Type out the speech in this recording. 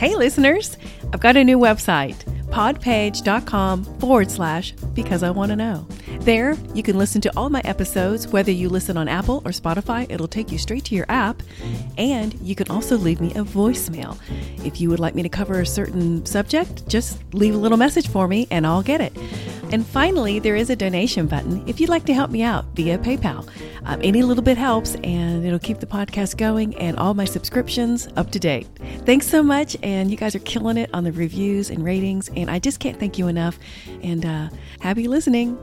Hey, listeners, I've got a new website, podpage.com forward slash because I want to know. There, you can listen to all my episodes, whether you listen on Apple or Spotify, it'll take you straight to your app. And you can also leave me a voicemail. If you would like me to cover a certain subject, just leave a little message for me and I'll get it. And finally, there is a donation button if you'd like to help me out via PayPal. Um, any little bit helps, and it'll keep the podcast going and all my subscriptions up to date. Thanks so much, and you guys are killing it on the reviews and ratings, and I just can't thank you enough. And uh, happy listening.